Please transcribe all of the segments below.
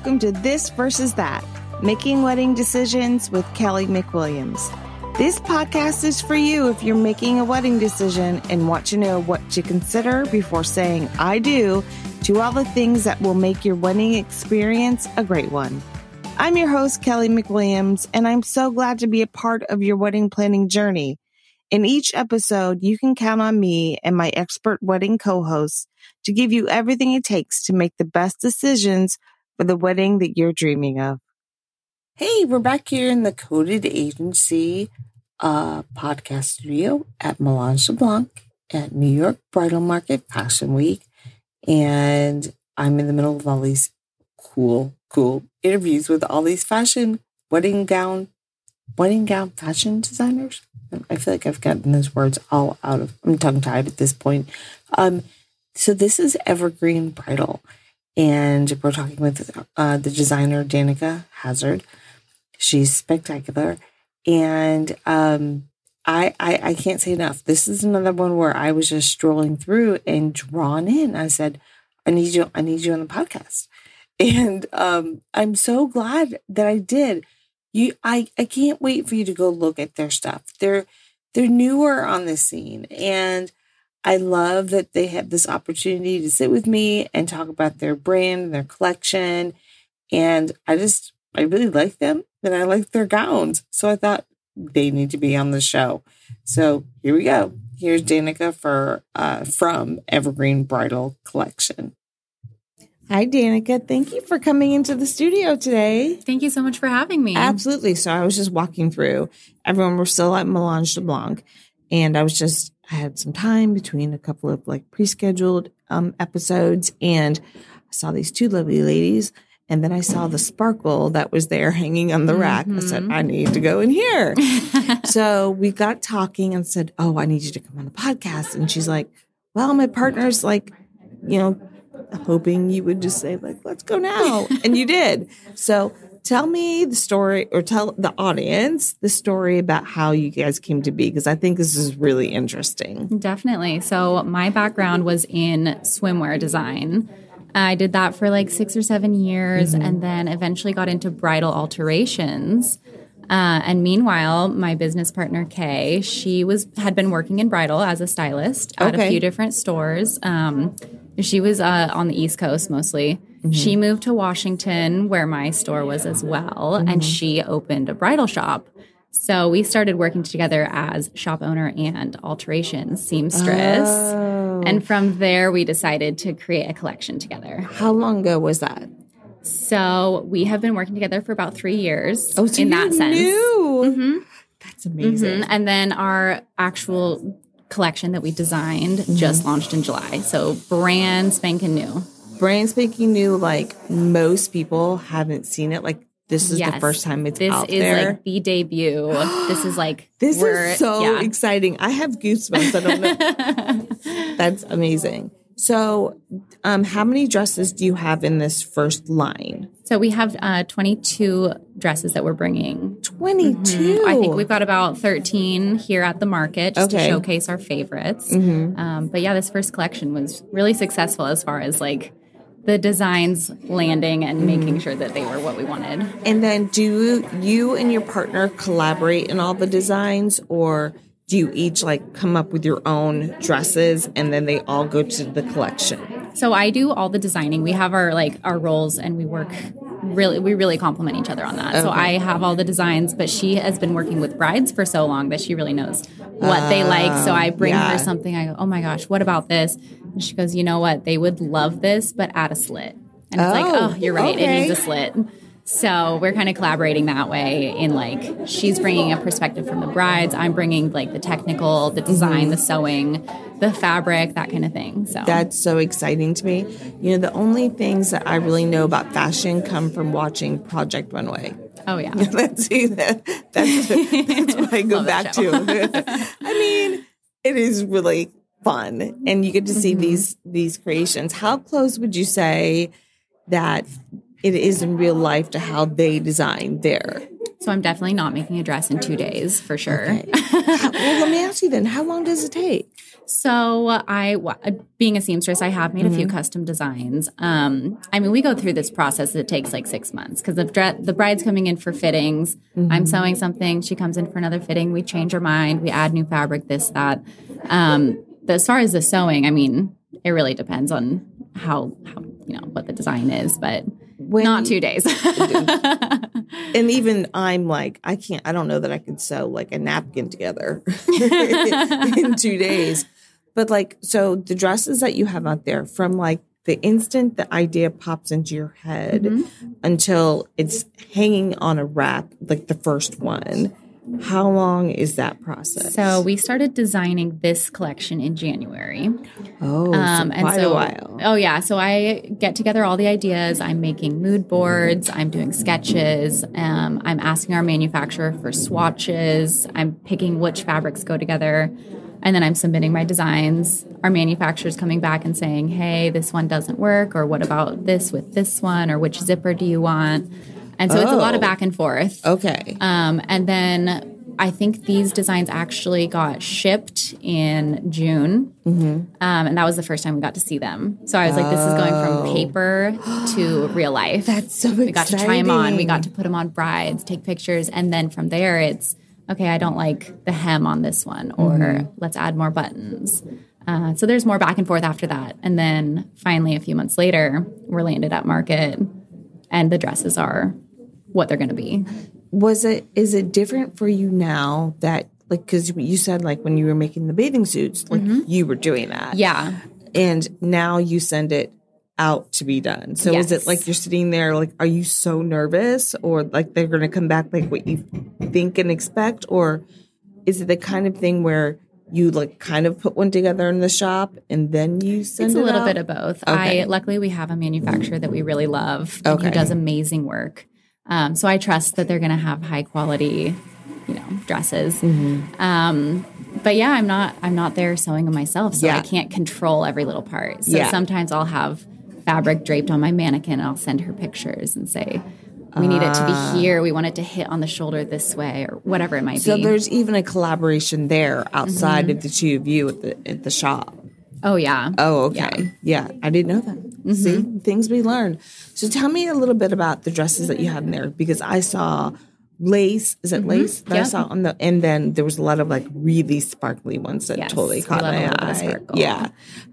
welcome to This versus That Making Wedding Decisions with Kelly McWilliams. This podcast is for you if you're making a wedding decision and want to know what to consider before saying I do to all the things that will make your wedding experience a great one. I'm your host, Kelly McWilliams, and I'm so glad to be a part of your wedding planning journey. In each episode, you can count on me and my expert wedding co-hosts to give you everything it takes to make the best decisions for the wedding that you're dreaming of. Hey, we're back here in the Coded Agency uh, podcast studio at Melange Blanc at New York Bridal Market Fashion Week. And I'm in the middle of all these cool, cool interviews with all these fashion wedding gown, wedding gown fashion designers. I feel like I've gotten those words all out of, I'm tongue tied at this point. Um, so this is Evergreen Bridal and we're talking with uh, the designer Danica Hazard. She's spectacular, and um, I, I I can't say enough. This is another one where I was just strolling through and drawn in. I said, "I need you. I need you on the podcast," and um, I'm so glad that I did. You, I I can't wait for you to go look at their stuff. They're they're newer on the scene and I love that they have this opportunity to sit with me and talk about their brand and their collection. And I just, I really like them and I like their gowns. So I thought they need to be on the show. So here we go. Here's Danica for uh, from Evergreen Bridal Collection. Hi, Danica. Thank you for coming into the studio today. Thank you so much for having me. Absolutely. So I was just walking through. Everyone, we're still at Melange de Blanc, and I was just I had some time between a couple of like pre-scheduled um, episodes, and I saw these two lovely ladies. And then I saw the sparkle that was there hanging on the rack. Mm-hmm. I said, mm-hmm. I need to go in here. so we got talking and said, Oh, I need you to come on the podcast. And she's like, Well, my partner's like, you know, hoping you would just say, like, let's go now. and you did. So tell me the story or tell the audience the story about how you guys came to be because I think this is really interesting. Definitely. So, my background was in swimwear design. I did that for like six or seven years mm-hmm. and then eventually got into bridal alterations. Uh, and meanwhile, my business partner Kay, she was had been working in bridal as a stylist at okay. a few different stores. Um, she was uh, on the East Coast mostly. Mm-hmm. She moved to Washington, where my store was as well, mm-hmm. and she opened a bridal shop. So we started working together as shop owner and alterations seamstress. Oh. And from there, we decided to create a collection together. How long ago was that? So we have been working together for about three years. Oh, so in that sense. Mm-hmm. That's amazing. Mm-hmm. And then our actual collection that we designed mm-hmm. just launched in July. So brand spanking new. Brand spanking new, like most people haven't seen it. Like this is yes. the first time it's this out is like the debut. this is like this is so yeah. exciting. I have goosebumps. I don't know. That's amazing. So, um, how many dresses do you have in this first line? So we have uh, 22 dresses that we're bringing. 22. Mm-hmm. I think we've got about 13 here at the market just okay. to showcase our favorites. Mm-hmm. Um, but yeah, this first collection was really successful as far as like the designs landing and making sure that they were what we wanted. And then, do you and your partner collaborate in all the designs, or do you each like come up with your own dresses and then they all go to the collection? So I do all the designing. We have our like our roles and we work really we really complement each other on that. Okay. So I have all the designs, but she has been working with brides for so long that she really knows what uh, they like. So I bring yeah. her something. I go, "Oh my gosh, what about this?" And she goes, "You know what? They would love this, but add a slit." And it's oh, like, "Oh, you're right. Okay. It needs a slit." So we're kind of collaborating that way in like she's bringing a perspective from the brides, I'm bringing like the technical, the design, mm-hmm. the sewing, the fabric, that kind of thing. So That's so exciting to me. You know, the only things that I really know about fashion come from watching Project Runway. Oh yeah. Let's that's that, that's that's what I go back to. I mean, it is really fun and you get to see mm-hmm. these these creations. How close would you say that it is in real life to how they design their So I'm definitely not making a dress in two days for sure. Okay. well, let me ask you then, how long does it take? So I, being a seamstress, I have made a few custom designs. Um, I mean, we go through this process. It takes like six months because the the bride's coming in for fittings. I'm sewing something. She comes in for another fitting. We change her mind. We add new fabric. This that. Um, as far as the sewing, I mean, it really depends on how, how you know what the design is, but When not two days. And even I'm like, I can't, I don't know that I could sew like a napkin together in two days. But like, so the dresses that you have out there from like the instant the idea pops into your head Mm-hmm. until it's hanging on a rack, like the first one, how long is that process? so we started designing this collection in January. oh, Um, so quite a while. Oh yeah, so I get together all the ideas. I'm making mood boards. I'm doing sketches. Um, I'm asking our manufacturer for swatches. I'm picking which fabrics go together, and then I'm submitting my designs. Our manufacturer's coming back and saying, "Hey, this one doesn't work," or "What about this with this one?" or "Which zipper do you want?" And so it's a lot of Oh. back and forth. Okay. Um, and then I think these designs actually got shipped in June. Um, and that was the first time we got to see them. So I was like, this is going from paper to real life. Oh. That's so exciting. we got to try them on. We got to put them on brides, take pictures. And then from there, it's okay, I don't like the hem on this one, or Mm-hmm. let's add more buttons. Uh, so there's more back and forth after that. And then finally, a few months later, we're landed at market and the dresses are what they're going to be. was it is it different for you now that like because you said like when you were making the bathing suits like you were doing that Mm-hmm. Yeah. and now you send it out to be done so is it like you're sitting there like are you so nervous or like they're gonna come back like what you think and expect or is it the kind of thing where you like kind of put one together in the shop and then you send It's a it little out? bit of both. Okay. I luckily we have a manufacturer that we really love and Okay. who does amazing work. Um, so I trust that they're going to have high quality, you know, dresses. Mm-hmm. Um, but yeah, I'm not I'm not there sewing them myself, so Yeah. I can't control every little part. So Yeah. sometimes I'll have fabric draped on my mannequin and I'll send her pictures and say. We need it to be here. We want it to hit on the shoulder this way, or whatever it might Ah. so be. there's even a collaboration there outside Mm-hmm. of the two of you at the at the shop oh yeah. Oh, okay. Yeah, I didn't know that. Mm-hmm. See, things we learn. So tell me a little bit about the dresses that you had in there because I saw lace. Is it mm-hmm. lace that I saw on the? And then there was a lot of like really sparkly ones that Yes, totally caught my little bit of eye. Yeah.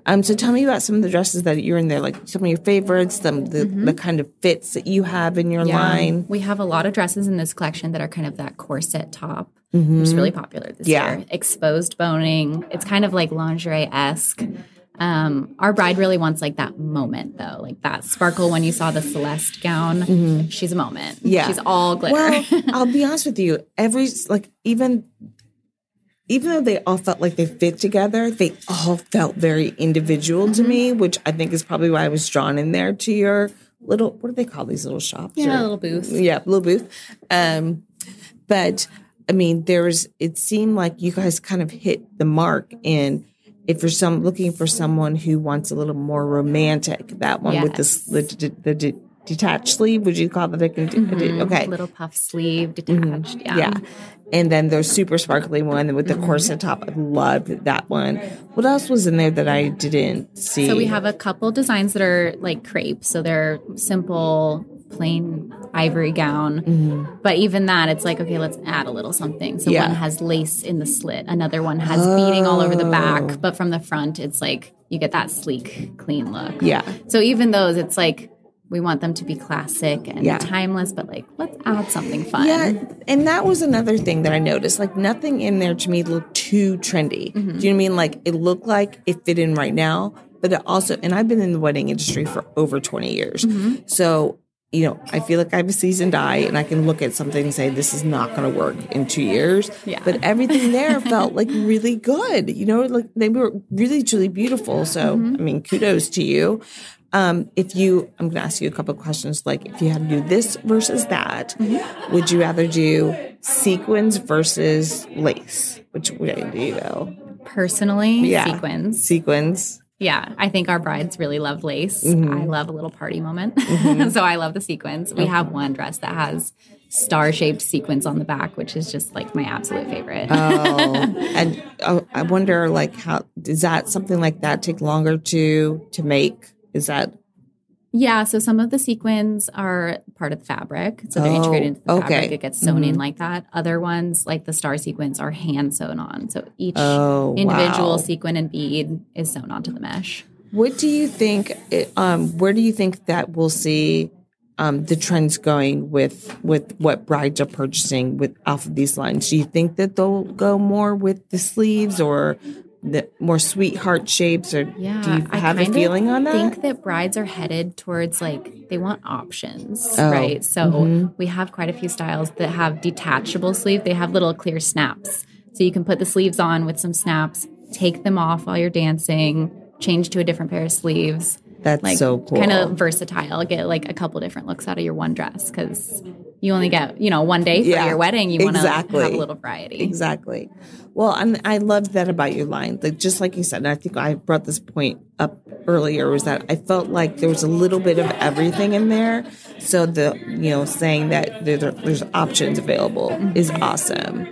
Um. So tell me about some of the dresses that you're in there, like some of your favorites, some the mm-hmm. the kind of fits that you have in your Yeah. line. We have a lot of dresses in this collection that are kind of that corset top, which is really popular this Yeah. year. Exposed boning. It's kind of like lingerie esque. Um, our bride really wants like that moment though, like that sparkle when you saw the Celeste gown. She's a moment. Yeah. She's all glitter. Well, I'll be honest with you. Every like even even though they all felt like they fit together, they all felt very individual to me, Mm-hmm. which I think is probably why I was drawn in there to your little what do they call these little shops? yeah, or- a little booth. yeah, little booth. Um, but I mean, there's it seemed like you guys kind of hit the mark in if you're some looking for someone who wants a little more romantic, that one with this the, the, the, detached sleeve, would you call that a, de- mm-hmm. okay? Little puff sleeve detached. Mm-hmm. Yeah. Yeah. And then the super sparkly one with the mm-hmm. corset top. I loved that one. What else was in there that I didn't see? So we have a couple designs that are like crepe. So they're simple, plain ivory gown. But even that, it's like, okay, let's add a little something. So Yeah. one has lace in the slit, another one has beading all over the back. Oh. But from the front, it's like you get that sleek, clean look. Yeah. So even those, it's like we want them to be classic and Yeah. timeless, but like let's add something fun. Yeah, and that was another thing that I noticed. Like nothing in there to me looked too trendy. Mm-hmm. Do you know what I mean? Like it looked like it fit in right now, but it also. And I've been in the wedding industry for over twenty years, mm-hmm. so you know I feel like I have a seasoned eye, and I can look at something and say this is not going to work in two years. Yeah. But everything there felt like really good. You know, like they were really truly beautiful. So mm-hmm. I mean, kudos to you. Um, if you, I'm going to ask you a couple of questions. Like, if you had to do this versus that, would you rather do sequins versus lace? Which way do you go? Personally, Yeah. sequins. Sequins. Yeah, I think our brides really love lace. Mm-hmm. I love a little party moment. so I love the sequins. We have one dress that has star shaped sequins on the back, which is just like my absolute favorite. Oh, and oh, I wonder, like, how does that something like that take longer to to make? Is that yeah, so some of the sequins are part of the fabric. So they're Oh, integrated into the okay. fabric. It gets sewn in like that. Other ones, like the star sequins, are hand sewn on. So each Oh, individual wow. sequin and bead is sewn onto the mesh. What do you think? it- Um, where do you think that we'll see um, the trends going with with what brides are purchasing with off of these lines? Do you think that they'll go more with the sleeves or the more sweetheart shapes, or Yeah, do you have a feeling on that? I think that brides are headed towards like they want options, Oh, mm-hmm. right? So we have quite a few styles that have detachable sleeve. They have little clear snaps, so you can put the sleeves on with some snaps, take them off while you're dancing, change to a different pair of sleeves. That's Like so cool. kind of versatile. Get like a couple different looks out of your one dress because you only get you know one day for Yeah, your wedding. You want to exactly. have a little variety. Exactly. Well, and I love that about your line. Like just like you said, and I think I brought this point up earlier was that I felt like there was a little bit of everything in there. So the you know saying that there, there's options available is mm-hmm. awesome.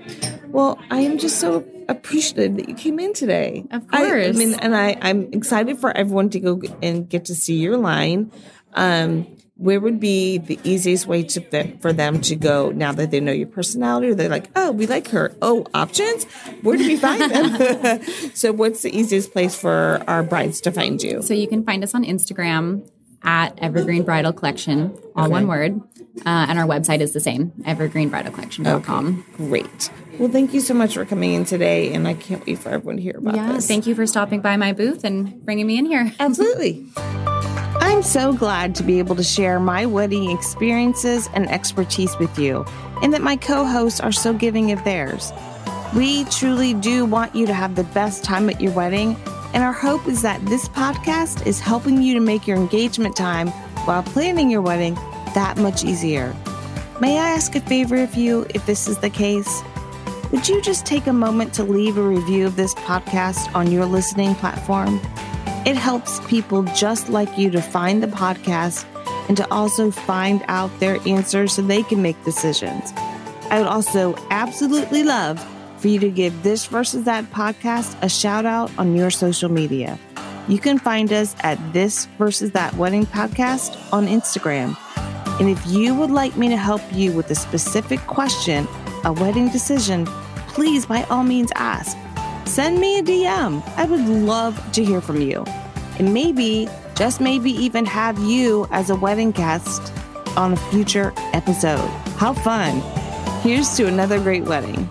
Well, I am just so appreciative that you came in today. Of I, I mean, and I I'm excited for everyone to go and get to see your line. Um, where would be the easiest way to for them to go now that they know your personality? They're like, oh, we like her. Oh, options. Where do we find them? so, what's the easiest place for our brides to find you? So you can find us on Instagram at Evergreen Bridal Collection, all one word. Uh, and our website is the same, evergreenbridalcollection.com. Great. Well, thank you so much for coming in today, and I can't wait for everyone to hear about Yeah, this. thank you for stopping by my booth and bringing me in here. Absolutely. I'm so glad to be able to share my wedding experiences and expertise with you, and that my co hosts are so giving of theirs. We truly do want you to have the best time at your wedding, and our hope is that this podcast is helping you to make your engagement time while planning your wedding that much easier. May I ask a favor of you if this is the case? Would you just take a moment to leave a review of this podcast on your listening platform? It helps people just like you to find the podcast and to also find out their answers so they can make decisions. I would also absolutely love for you to give this versus that podcast a shout out on your social media. You can find us at this versus that wedding podcast on Instagram. And if you would like me to help you with a specific question, a wedding decision, please by all means ask. Send me a DM. I would love to hear from you. And maybe, just maybe, even have you as a wedding guest on a future episode. How fun! Here's to another great wedding.